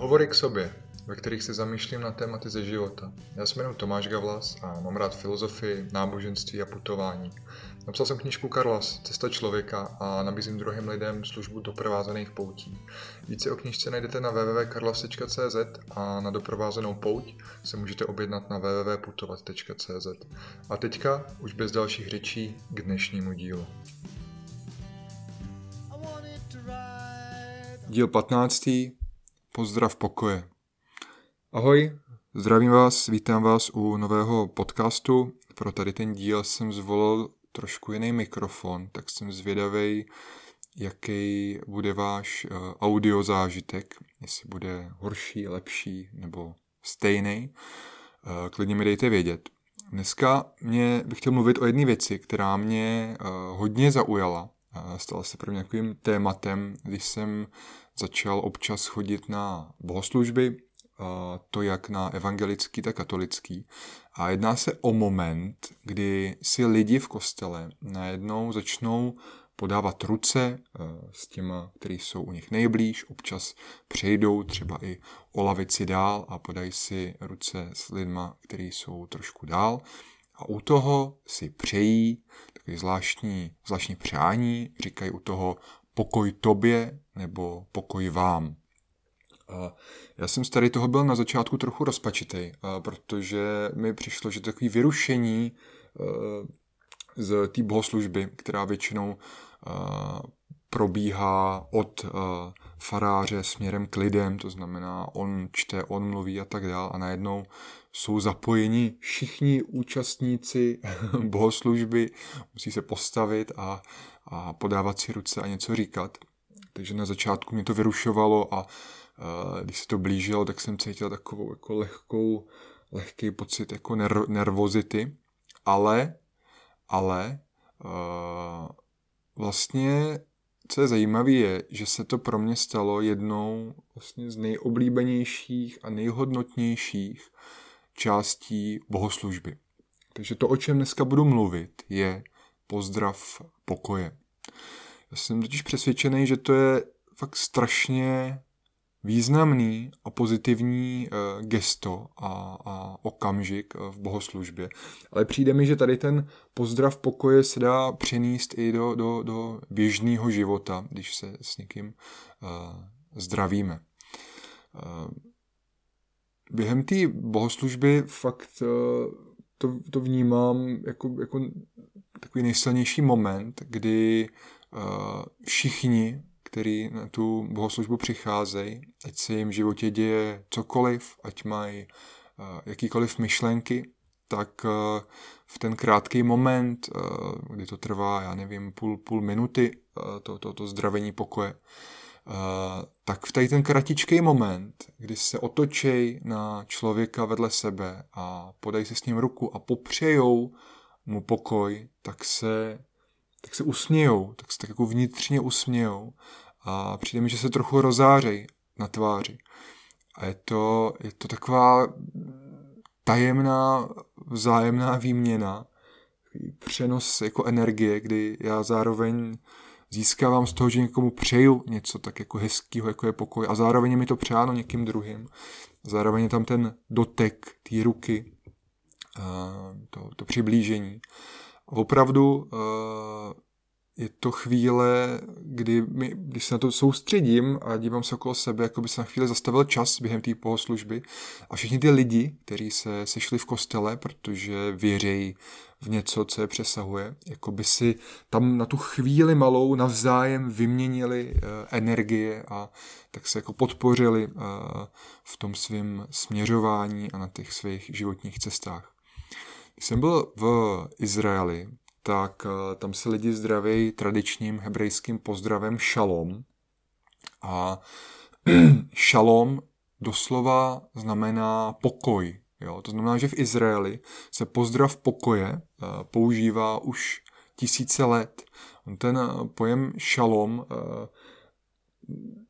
Hovory k sobě, ve kterých se zamýšlím na tématy ze života. Já se jmenuji Tomáš Gavlas a mám rád filozofii, náboženství a putování. Napsal jsem knižku Karlas, Cesta člověka a nabízím druhým lidem službu doprovázených poutí. Více o knižce najdete na www.karlas.cz a na doprovázenou pouť se můžete objednat na www.putovat.cz. A teďka, už bez dalších řečí, k dnešnímu dílu. Díl 15. Pozdrav pokoje. Ahoj, zdravím vás, vítám vás u nového podcastu. Pro tady ten díl jsem zvolil trošku jiný mikrofon, tak jsem zvědavý, jaký bude váš uh, audio zážitek, jestli bude horší, lepší nebo stejný. Uh, klidně mi dejte vědět. Dneska mě bych chtěl mluvit o jedné věci, která mě uh, hodně zaujala. Stala se pro mě takovým tématem, když jsem začal občas chodit na bohoslužby, to jak na evangelický, tak katolický. A jedná se o moment, kdy si lidi v kostele najednou začnou podávat ruce eh, s těma, kteří jsou u nich nejblíž, občas přejdou třeba i o lavici dál a podají si ruce s lidma, kteří jsou trošku dál. A u toho si přejí takový zvláštní, zvláštní přání, říkají u toho pokoj tobě nebo pokoj vám. A já jsem z tady toho byl na začátku trochu rozpačitý, protože mi přišlo, že takový vyrušení z té bohoslužby, která většinou probíhá od faráře směrem k lidem, to znamená on čte, on mluví a tak dále a najednou jsou zapojeni všichni účastníci bohoslužby, musí se postavit a, a podávat si ruce a něco říkat. Takže na začátku mě to vyrušovalo a když se to blížilo, tak jsem cítil takovou jako lehkou, lehký pocit jako ner- nervozity, ale, ale uh, vlastně co je zajímavé je, že se to pro mě stalo jednou vlastně z nejoblíbenějších a nejhodnotnějších částí bohoslužby. Takže to, o čem dneska budu mluvit, je pozdrav pokoje. Já jsem totiž přesvědčený, že to je fakt strašně významný a pozitivní uh, gesto a, a okamžik v bohoslužbě. Ale přijde mi, že tady ten pozdrav pokoje se dá přenést i do, do, do běžného života, když se s někým uh, zdravíme. Uh, během té bohoslužby fakt uh, to, to vnímám jako, jako takový nejsilnější moment, kdy uh, všichni který na tu bohoslužbu přicházejí, ať se jim v životě děje cokoliv, ať mají uh, jakýkoliv myšlenky, tak v ten krátký moment, kdy to trvá, já nevím, půl, půl minuty, to, to, to zdravení pokoje, tak v tady ten kratičký moment, kdy se otočej na člověka vedle sebe a podají se s ním ruku a popřejou mu pokoj, tak se tak se usmějou, tak se tak jako vnitřně usmějou a přijde mi, že se trochu rozářej na tváři. A je to, je to taková tajemná vzájemná výměna, přenos jako energie, kdy já zároveň získávám z toho, že někomu přeju něco tak jako hezkého, jako je pokoj a zároveň je mi to přáno někým druhým. Zároveň je tam ten dotek té ruky, to, to přiblížení opravdu eh, je to chvíle, kdy mi, když se na to soustředím a dívám se okolo sebe, jako by se na chvíli zastavil čas během té pohoslužby a všichni ty lidi, kteří se sešli v kostele, protože věřejí v něco, co je přesahuje, jako by si tam na tu chvíli malou navzájem vyměnili uh, energie a tak se jako podpořili uh, v tom svém směřování a na těch svých životních cestách. Když jsem byl v Izraeli, tak eh, tam se lidi zdraví tradičním hebrejským pozdravem šalom. A šalom doslova znamená pokoj. Jo? To znamená, že v Izraeli se pozdrav pokoje eh, používá už tisíce let. Ten eh, pojem šalom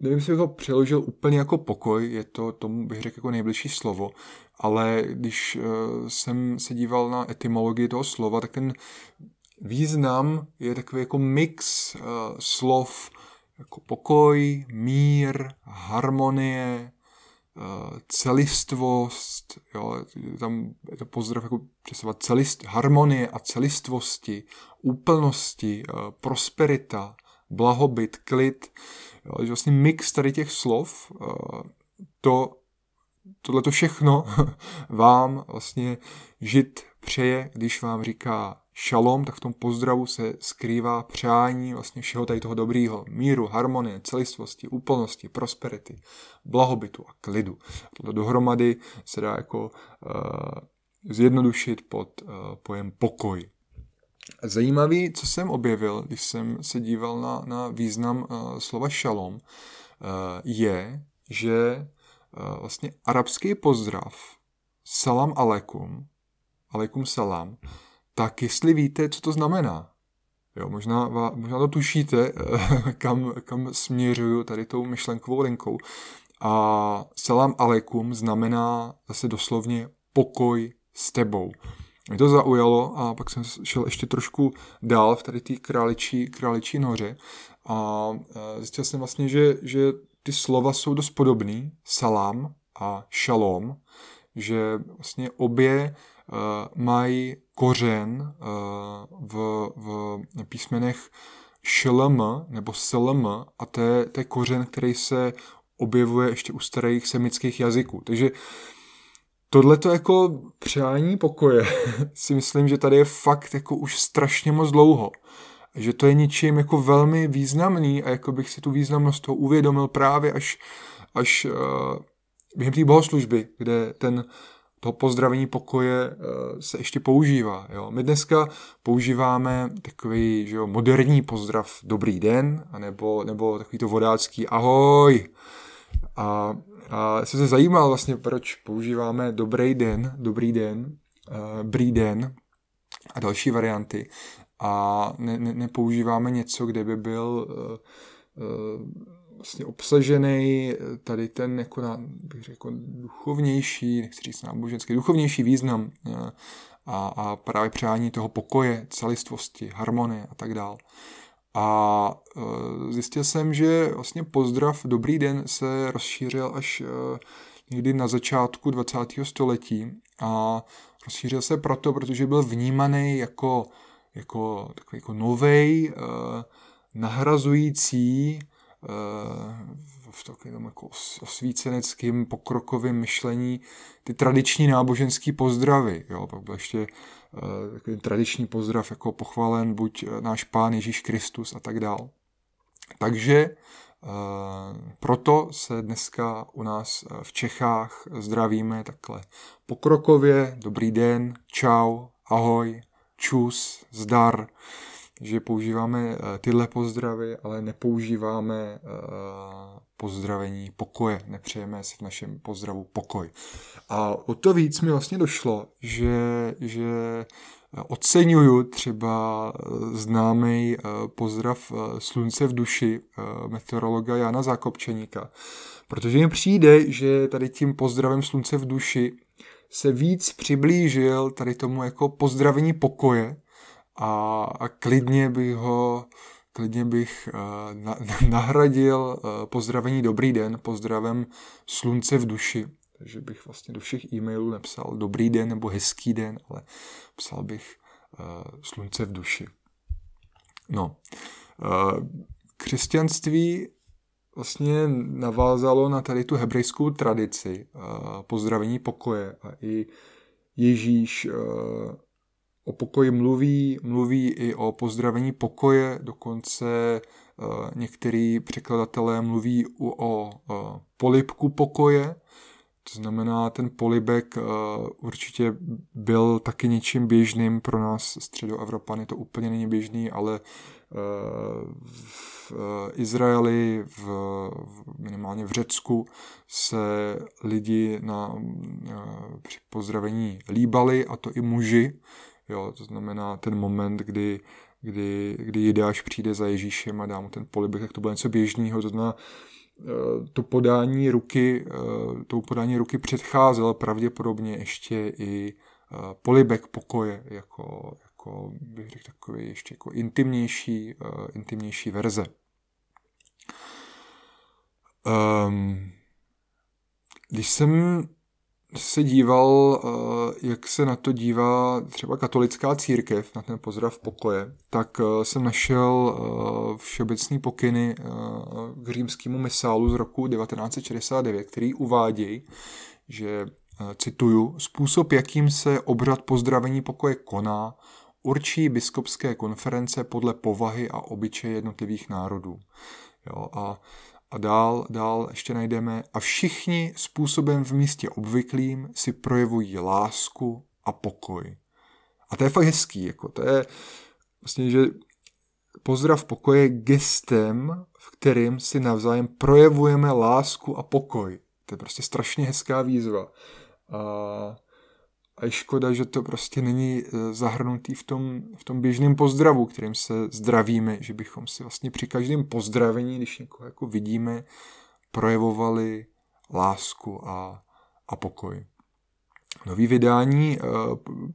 nevím, jestli bych ho přeložil úplně jako pokoj, je to, tomu bych řekl jako nejbližší slovo, ale když jsem se díval na etymologii toho slova, tak ten význam je takový jako mix uh, slov jako pokoj, mír, harmonie, celistvost, jo, tam je to pozdrav jako představovat celist, harmonie a celistvosti, úplnosti, prosperita, blahobyt, klid, jo, vlastně mix tady těch slov, to tohle to všechno vám vlastně žit přeje, když vám říká šalom, tak v tom pozdravu se skrývá přání vlastně všeho tady toho dobrýho. Míru, harmonie, celistvosti, úplnosti, prosperity, blahobytu a klidu. Tohle dohromady se dá jako uh, zjednodušit pod uh, pojem pokoj. Zajímavý, co jsem objevil, když jsem se díval na, na význam uh, slova šalom, uh, je, že uh, vlastně arabský pozdrav salam aleikum, aleikum salam, tak jestli víte, co to znamená. Jo, možná, možná to tušíte, kam, kam směřuju tady tou myšlenkovou linkou. A salam aleikum znamená zase doslovně pokoj s tebou. Mě to zaujalo a pak jsem šel ještě trošku dál v tady té králičí, králičí noře a zjistil jsem vlastně, že, že ty slova jsou dost podobný, salam a šalom, že vlastně obě mají kořen uh, v, v písmenech šlm nebo slm a to je, to je kořen, který se objevuje ještě u starých semických jazyků. Takže tohle to jako přání pokoje si myslím, že tady je fakt jako už strašně moc dlouho. Že to je ničím jako velmi významný a jako bych si tu významnost toho uvědomil právě až, až uh, během té bohoslužby, kde ten to pozdravení pokoje uh, se ještě používá. Jo. My dneska používáme takový že jo, moderní pozdrav dobrý den, anebo, nebo takový to vodácký ahoj. A a jsem se zajímal vlastně, proč používáme dobrý den, dobrý den, uh, brý den a další varianty. A ne, ne, nepoužíváme něco, kde by byl uh, uh, vlastně obsažený tady ten jako na, bych řekl, duchovnější, nechci říct náboženský, duchovnější význam a, a právě přání toho pokoje, celistvosti, harmonie a tak dále. A e, zjistil jsem, že vlastně pozdrav Dobrý den se rozšířil až někdy na začátku 20. století a rozšířil se proto, protože byl vnímaný jako, jako takový jako novej, nahrazující v takovém jako osvíceneckém pokrokovém myšlení ty tradiční náboženské pozdravy. Jo? Pak byl ještě uh, takový tradiční pozdrav jako pochvalen buď eh, náš pán Ježíš Kristus a tak dál. Takže proto se dneska u nás v Čechách zdravíme takhle pokrokově, dobrý den, čau, ahoj, čus, zdar, že používáme tyhle pozdravy, ale nepoužíváme pozdravení pokoje. Nepřejeme si v našem pozdravu pokoj. A o to víc mi vlastně došlo, že, že oceňuju třeba známý eh, pozdrav eh, slunce v duši eh, meteorologa Jana Zákopčeníka, protože mi přijde, že tady tím pozdravem slunce v duši se víc přiblížil tady tomu jako pozdravení pokoje a, a klidně bych ho klidně bych uh, nahradil uh, pozdravení dobrý den pozdravem slunce v duši. Takže bych vlastně do všech e-mailů nepsal dobrý den nebo hezký den, ale psal bych uh, slunce v duši. No, křesťanství vlastně navázalo na tady tu hebrejskou tradici pozdravení pokoje a i Ježíš o pokoji mluví, mluví i o pozdravení pokoje, dokonce uh, některý překladatelé mluví o uh, polibku pokoje, to znamená, ten polibek uh, určitě byl taky něčím běžným pro nás středoevropany, to úplně není běžný, ale v Izraeli, v, minimálně v Řecku, se lidi na při pozdravení líbali, a to i muži, Jo, to znamená ten moment, kdy, kdy, kdy Jidáš přijde za Ježíšem a dá mu ten polibek, tak to bylo něco běžného. To znamená, eh, to podání ruky, eh, tou podání ruky předcházel pravděpodobně ještě i eh, polibek pokoje, jako, jako bych řekl takový ještě jako intimnější, intimnější verze. Um, když jsem se díval, eh, jak se na to dívá třeba katolická církev, na ten pozdrav pokoje, tak eh, jsem našel eh, všeobecný pokyny k římskému misálu z roku 1969, který uvádějí, že, cituju, způsob, jakým se obřad pozdravení pokoje koná, určí biskupské konference podle povahy a obyčeje jednotlivých národů. Jo, a a dál, dál ještě najdeme a všichni způsobem v místě obvyklým si projevují lásku a pokoj. A to je fakt hezký, jako to je vlastně, že pozdrav pokoje gestem, v kterým si navzájem projevujeme lásku a pokoj. To je prostě strašně hezká výzva. A a je škoda, že to prostě není eh, zahrnutý v tom, v tom běžném pozdravu, kterým se zdravíme, že bychom si vlastně při každém pozdravení, když někoho jako vidíme, projevovali lásku a, a pokoj. Nový vydání e,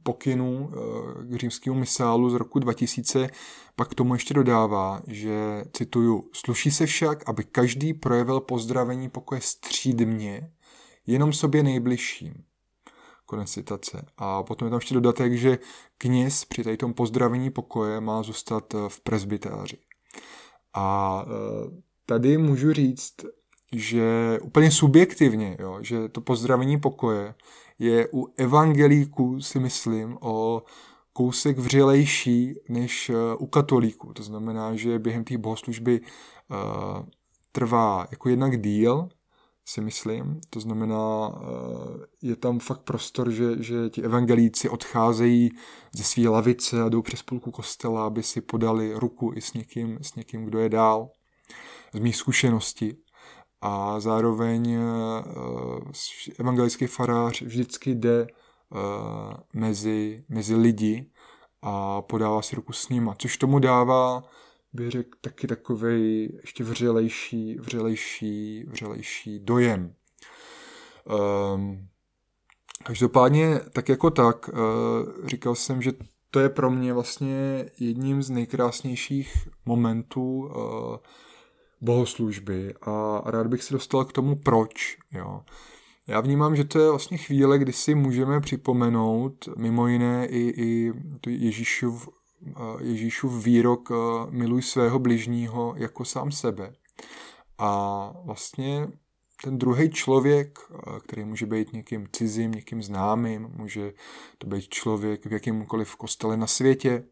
pokynů e, k římskému misálu z roku 2000 pak tomu ještě dodává, že, cituju, sluší se však, aby každý projevil pozdravení pokoje střídmě, jenom sobě nejbližším Konec citace. A potom je tam ještě dodatek, že kněz při tady tom pozdravení pokoje má zůstat eh, v presbytáři. A eh, tady můžu říct, že úplně subjektivně, jo, že to pozdravení pokoje je u evangelíků, si myslím, o kousek vřelejší než eh, u katolíků. To znamená, že během té bohoslužby uh, trvá jako jednak díl, si myslím. To znamená, eh, je tam fakt prostor, že, že ti evangelíci odcházejí ze své lavice a jdou přes půlku kostela, aby si podali ruku i s někým, s někým kdo je dál. Z mých zkušeností. A zároveň eh, evangelický farář vždycky jde eh, mezi, mezi lidi a podává si ruku s nima, což tomu dává bych řekl, taky takový ještě vřelejší, vřelejší, vřelejší dojem. Um, každopádně, tak jako tak, uh, říkal jsem, že to je pro mě vlastně jedním z nejkrásnějších momentů uh, bohoslužby a rád bych se dostal k tomu, proč. Jo. Já vnímám, že to je vlastně chvíle, kdy si můžeme připomenout mimo jiné i, i Ježíšův Ježíšův výrok miluj svého bližního jako sám sebe. A vlastně ten druhý člověk, který může být někým cizím, někým známým, může to být člověk v jakýmkoliv kostele na světě,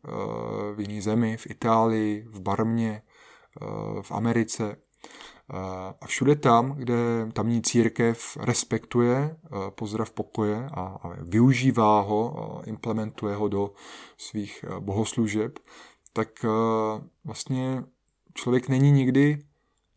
v jiné zemi, v Itálii, v Barmě, v Americe, a všude tam, kde tamní církev respektuje pozdrav pokoje a využívá ho, implementuje ho do svých bohoslužeb, tak vlastně člověk není nikdy,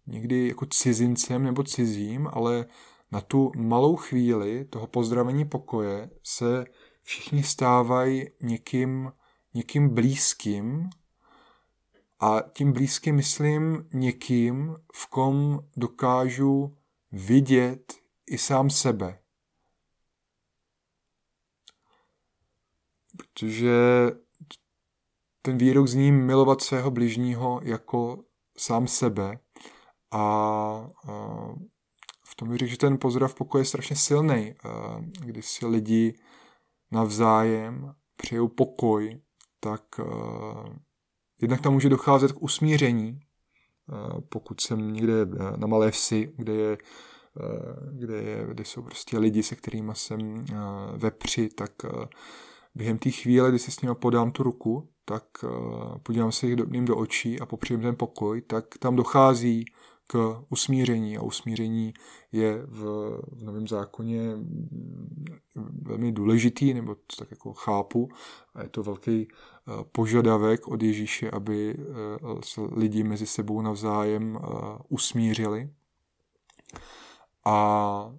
nikdy jako cizincem nebo cizím, ale na tu malou chvíli toho pozdravení pokoje se všichni stávají někým, někým blízkým, a tím blízkým myslím někým, v kom dokážu vidět i sám sebe. Protože ten výrok zní milovat svého bližního jako sám sebe. A, a v tom bych řekl, že ten pozdrav pokoje je strašně silný, když si lidi navzájem přejou pokoj, tak Jednak tam může docházet k usmíření, eh, pokud jsem někde eh, na malé vsi, kde, je, eh, kde, je, kde jsou prostě lidi, se kterými jsem ve při, tak během té chvíle, kdy si s nimi podám tu ruku, tak podívám se jim do očí a popřijím ten pokoj, tak tam dochází k usmíření a usmíření je v, v novém zákoně velmi důležitý, nebo to tak jako chápu a je to velký eh, požadavek od Ježíše, aby eh, se lidi mezi sebou navzájem eh, usmířili. A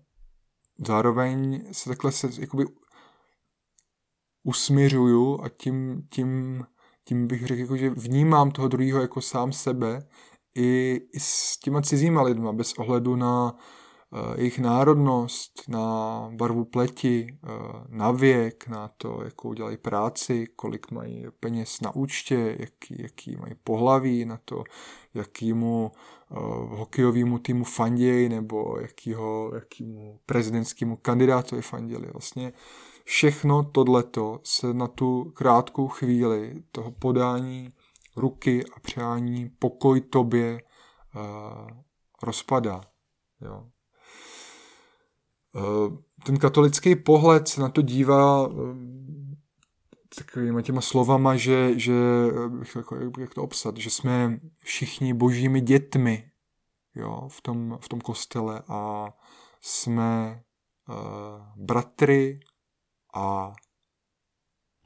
zároveň se takhle se jakoby usměřuju a tím, tím, tím bych řekl, jako, že vnímám toho druhého jako sám sebe i, i s těma cizíma lidma, bez ohledu na uh, jejich národnost, na barvu pleti, uh, na věk, na to, jakou dělají práci, kolik mají peněz na účtě, jaký, jaký mají pohlaví, na to, jakýmu hokejovému týmu fanděj nebo jakýho, jakýmu prezidentskému kandidátovi fanděli. Vlastně všechno tohleto se na tu krátkou chvíli toho podání ruky a přání pokoj tobě uh, rozpadá. Jo. Uh, ten katolický pohled se na to dívá uh, takovýma těma slovama, že, že jako, jak to obsat, že jsme všichni božími dětmi jo, v, tom, v tom kostele a jsme uh, bratry a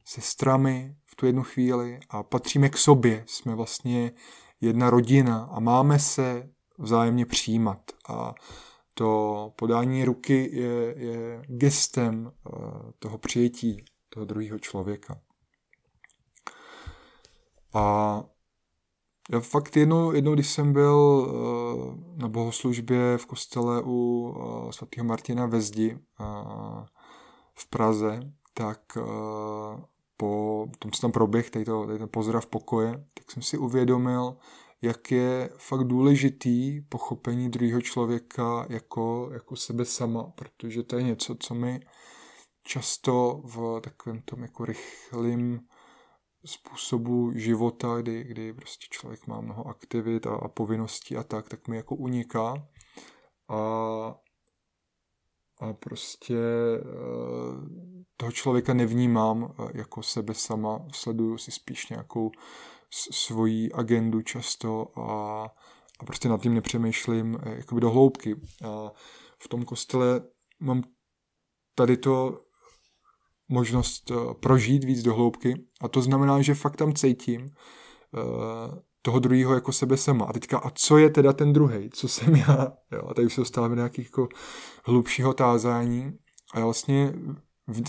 sestrami tu jednu chvíli a patříme k sobě. Jsme vlastně jedna rodina a máme se vzájemně přijímat. A to podání ruky je, je gestem uh, toho přijetí toho druhého člověka. A já fakt jednou, jednou když jsem byl uh, na bohoslužbě v kostele u uh, svatého Martina ve Zdi uh, v Praze, tak po tom, co tam proběh, tady, to, tady ten pozdrav pokoje, tak jsem si uvědomil, jak je fakt důležitý pochopení druhého člověka jako, jako sebe sama, protože to je něco, co mi často v takovém tom jako rychlým způsobu života, kdy, kdy prostě člověk má mnoho aktivit a, a povinností a tak, tak mi jako uniká. A, a prostě eh, toho člověka nevnímám eh, jako sebe sama, sleduju si spíš nějakou svoji agendu často a, a prostě nad tím nepřemýšlím eh, jakoby do hloubky. A v tom kostele mám tady to možnost prožít víc do hloubky a to znamená, že fakt tam cítím toho druhého jako sebe sama. A teďka, a co je teda ten druhý? Co jsem já? Jo, a tady už se dostáváme do nějakých jako hlubšího tázání. A já vlastně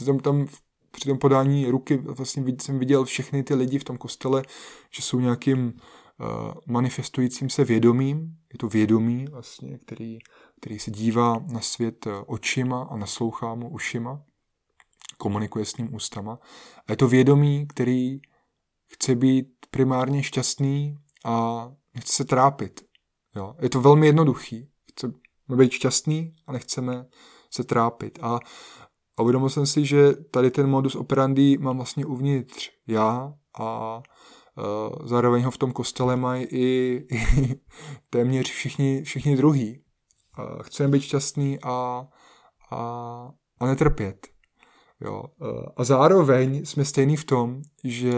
tam, tam při tom podání ruky vlastně jsem viděl všechny ty lidi v tom kostele, že jsou nějakým uh, manifestujícím se vědomím. Je to vědomí vlastně, který, který se dívá na svět eh, očima a naslouchá mu ušima. Komunikuje s ním ústama. A je to vědomí, který chce být primárně šťastný a nechce se trápit. Jo? Je to velmi jednoduchý. Chceme být šťastný a nechceme se trápit. A a uvědomil jsem si, že tady ten modus operandi mám vlastně uvnitř já a uh, zároveň ho v tom kostele mají i, i téměř všichni, všichni druhý. Uh, chceme být šťastný a, a, a netrpět. Jo. Uh, a zároveň jsme stejný v tom, že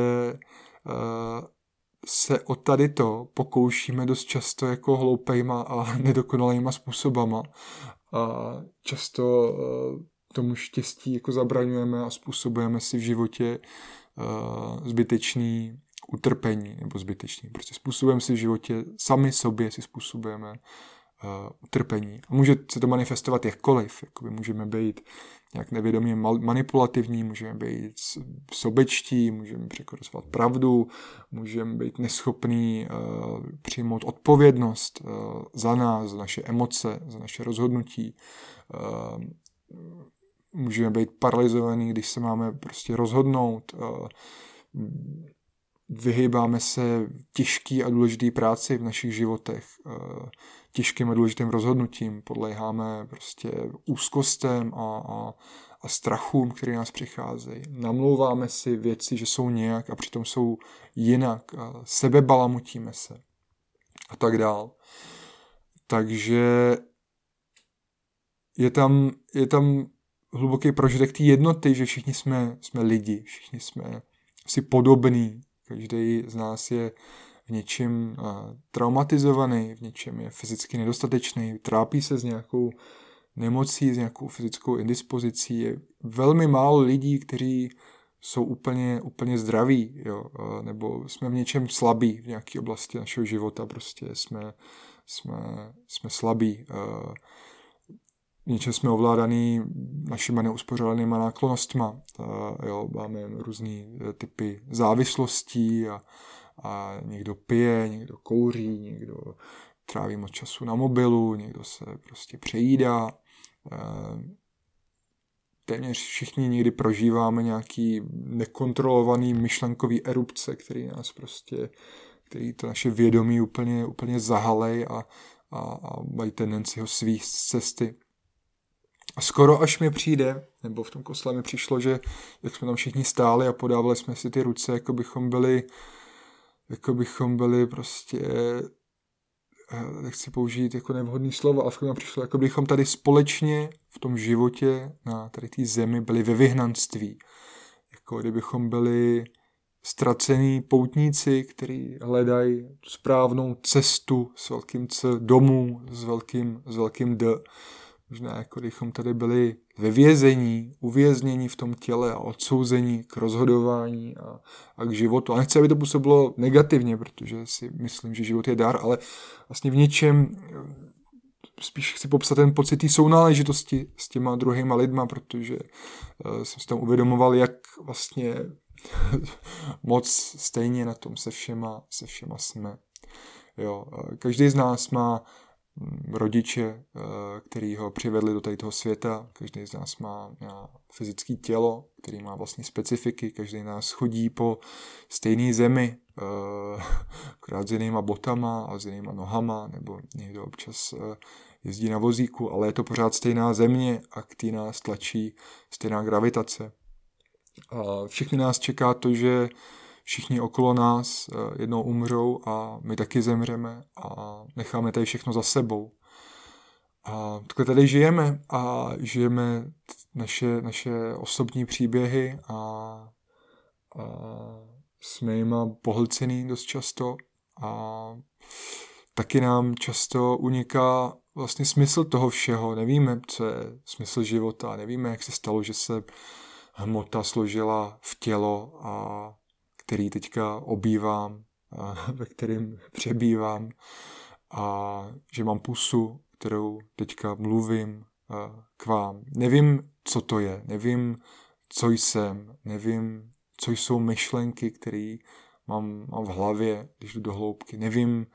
se o tady to pokoušíme dost často jako hloupejma a nedokonalýma způsobama. A často uh, tomu štěstí jako zabraňujeme a způsobujeme si v životě uh, zbytečný utrpení nebo zbytečný. Prostě způsobujeme si v životě, sami sobě si způsobujeme utrpení. A může se to manifestovat jakkoliv. Jakoby můžeme být nějak nevědomě manipulativní, můžeme být sobečtí, můžeme překořovat pravdu, můžeme být neschopní uh, přijmout odpovědnost uh, za nás, za naše emoce, za naše rozhodnutí. Uh, můžeme být paralizovaný, když se máme prostě rozhodnout. Vyhýbáme se těžký a důležitý práci v našich životech, těžkým a důležitým rozhodnutím, podléháme prostě úzkostem a, a, a strachům, které nás přicházejí. Namlouváme si věci, že jsou nějak a přitom jsou jinak. Sebebalamutíme se a tak dál. Takže je tam, je tam hluboký prožitek té jednoty, že všichni jsme, jsme lidi, všichni jsme si podobní, každý z nás je v něčem traumatizovaný, v něčem je fyzicky nedostatečný, trápí se s nějakou nemocí, s nějakou fyzickou indispozicí. Je velmi málo lidí, kteří jsou úplně, úplně zdraví, jo, nebo jsme v něčem slabí v nějaké oblasti našeho života, prostě jsme, jsme, jsme slabí něčem jsme ovládaný našimi neuspořádanýma náklonnostma. Jo, máme různé e, typy závislostí a, a někdo pije, někdo kouří, někdo tráví moc času na mobilu, někdo se prostě přejídá. E, téměř všichni někdy prožíváme nějaký nekontrolovaný myšlenkový erupce, který nás prostě, který to naše vědomí úplně, úplně zahalej a a, a mají tendenci ho svých z cesty. A skoro až mi přijde, nebo v tom kosle mi přišlo, že jak jsme tam všichni stáli a podávali jsme si ty ruce, jako bychom byli, jako bychom byli prostě nechci použít jako nevhodný slovo, ale v mi přišlo, jako bychom tady společně v tom životě na tady té zemi byli ve vyhnanství. Jako kdybychom byli ztracený poutníci, kteří hledají správnou cestu s velkým C domů, s velkým, s velkým D. Možná jako kdybychom tady byli ve vězení, uvěznění v tom těle a odsouzení k rozhodování a, a k životu. A nechci, aby to působilo negativně, protože si myslím, že život je dar, ale vlastně v něčem spíš chci popsat ten pocit té sounáležitosti s těma druhýma lidma, protože uh, jsem si tam uvědomoval, jak vlastně moc stejně na tom se všema, se všema jsme. Jo, uh, každý z nás má rodiče, uh, který ho přivedli do tady toho světa, každý z nás má, fyzické tělo, který má vlastně specifiky, každý z nás chodí po stejné zemi, akorát s jinýma botama a s jinýma nohama, nebo někdo občas jezdí na vozíku, ale je to pořád stejná země a k té nás tlačí stejná gravitace. A všechny nás čeká to, že všichni okolo nás eh, jednou umřou a my taky zemřeme a necháme tady všechno za sebou. A takhle tady žijeme a žijeme naše, naše osobní příběhy a, a jsme jima pohlcený dost často a taky nám často uniká vlastně smysl toho všeho. Nevíme, co je smysl života, nevíme, jak se stalo, že se hmota složila v tělo, a který teďka obývám, ve kterým přebývám a že mám pusu, kterou teďka mluvím k vám. Nevím, co to je, nevím, co jsem, nevím, co jsou myšlenky, které mám, mám v hlavě, když jdu do hloubky. Nevím,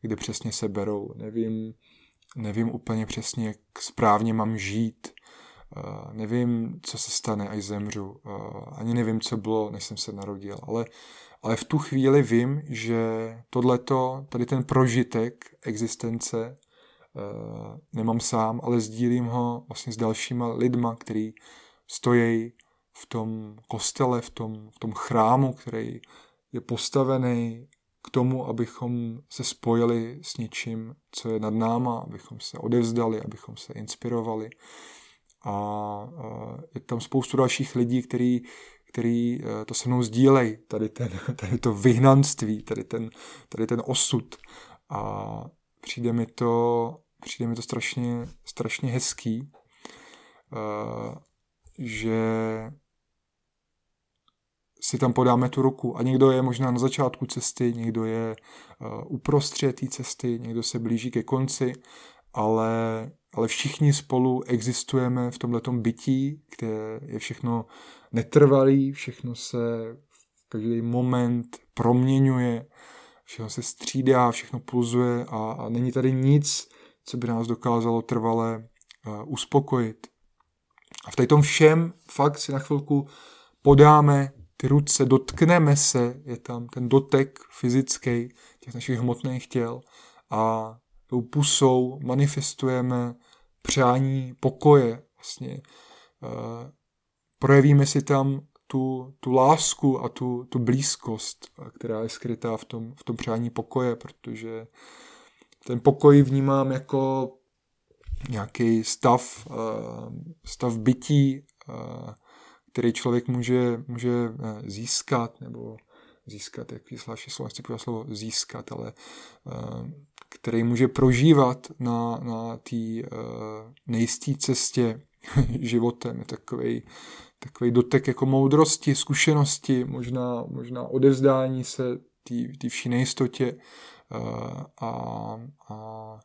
kde přesně se berou, nevím, nevím úplně přesně, jak správně mám žít, uh, nevím, co se stane, až zemřu, uh, ani nevím, co bylo, než jsem se narodil, ale, ale v tu chvíli vím, že tohleto, tady ten prožitek existence uh, nemám sám, ale sdílím ho vlastně s dalšíma lidma, který stojí v tom kostele, v tom, v tom chrámu, který je postavený k tomu, abychom se spojili s něčím, co je nad náma, abychom se odevzdali, abychom se inspirovali. A je tam spoustu dalších lidí, který, který e, to se mnou sdílejí, tady, ten, tady to vyhnanství, tady ten, tady ten osud. A přijde mi to, přijde mi to strašně, strašně hezký, e, že si tam podáme tu ruku. A někdo je možná na začátku cesty, někdo je uh, uprostřed té cesty, někdo se blíží ke konci, ale, ale všichni spolu existujeme v tomhletom bytí, kde je všechno netrvalý, všechno se v každý moment proměňuje, všechno se střídá, všechno pulzuje a, a není tady nic, co by nás dokázalo trvale uh, uspokojit. A v tom všem fakt si na chvilku podáme ty ruce, dotkneme se, je tam ten dotek fyzický těch našich hmotných těl a tou pusou manifestujeme přání pokoje. Vlastně uh, projevíme si tam tu, tu lásku a tu, tu blízkost, která je skrytá v tom, v tom přání pokoje, protože ten pokoj vnímám jako nějaký stav, uh, stav bytí, uh, který člověk může, může eh, získat, nebo získat, zvláštní slovo, nechci použít slovo získat, ale eh, který může prožívat na, na té uh, nejisté cestě životem. Je takový, takový dotek jako moudrosti, zkušenosti, možná, možná odevzdání se té vší nejistotě uh, a, a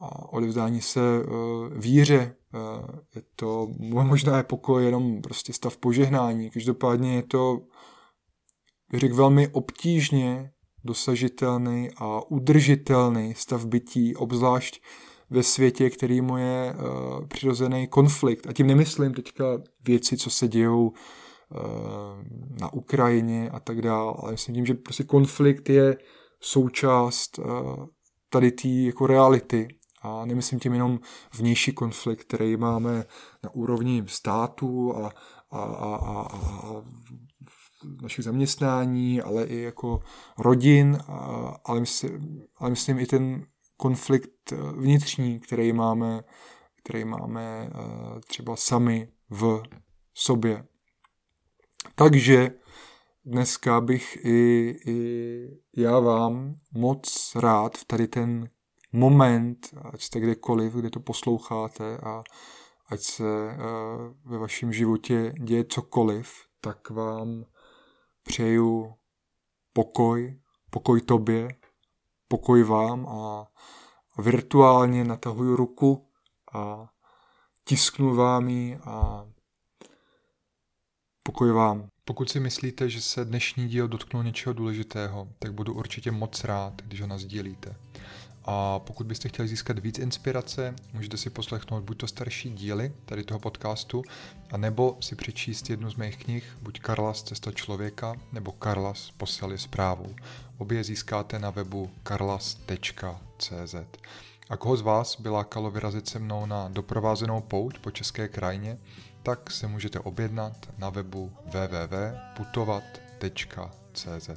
a odevzdání se uh, víře. Je to možná je pokoj jenom prostě stav požehnání. Každopádně je to, řekl, velmi obtížně dosažitelný a udržitelný stav bytí, obzvlášť ve světě, který mu je uh, přirozený konflikt. A tím nemyslím teďka věci, co se dějou uh, na Ukrajině a tak dále, ale myslím tím, že prostě konflikt je součást uh, tady té jako reality. A nemyslím tím jenom vnější konflikt, který máme na úrovni státu a, a, a, a, a našich zaměstnání, ale i jako rodin, ale, myslím, ale myslím i ten konflikt vnitřní, který máme, který máme eh, třeba sami v sobě. Takže dneska bych i, i já vám moc rád v tady ten moment, ať jste kdekoliv, kde to posloucháte a ať se uh, ve vašem životě děje cokoliv, tak vám přeju pokoj, pokoj tobě, pokoj vám a virtuálně natahuju ruku a tisknu vám ji a pokoj vám. Pokud si myslíte, že se dnešní díl dotknul něčeho důležitého, tak budu určitě moc rád, když ho nazdílíte. A pokud byste chtěli získat víc inspirace, můžete si poslechnout buď to starší díly tady toho podcastu, anebo si přečíst jednu z mých knih, buď Karlas Cesta člověka, nebo Karlas Posel zprávu. Obě získáte na webu karlas.cz. A koho z vás by lákalo vyrazit se mnou na doprovázenou pouť po české krajině, tak se můžete objednat na webu www.putovat.cz.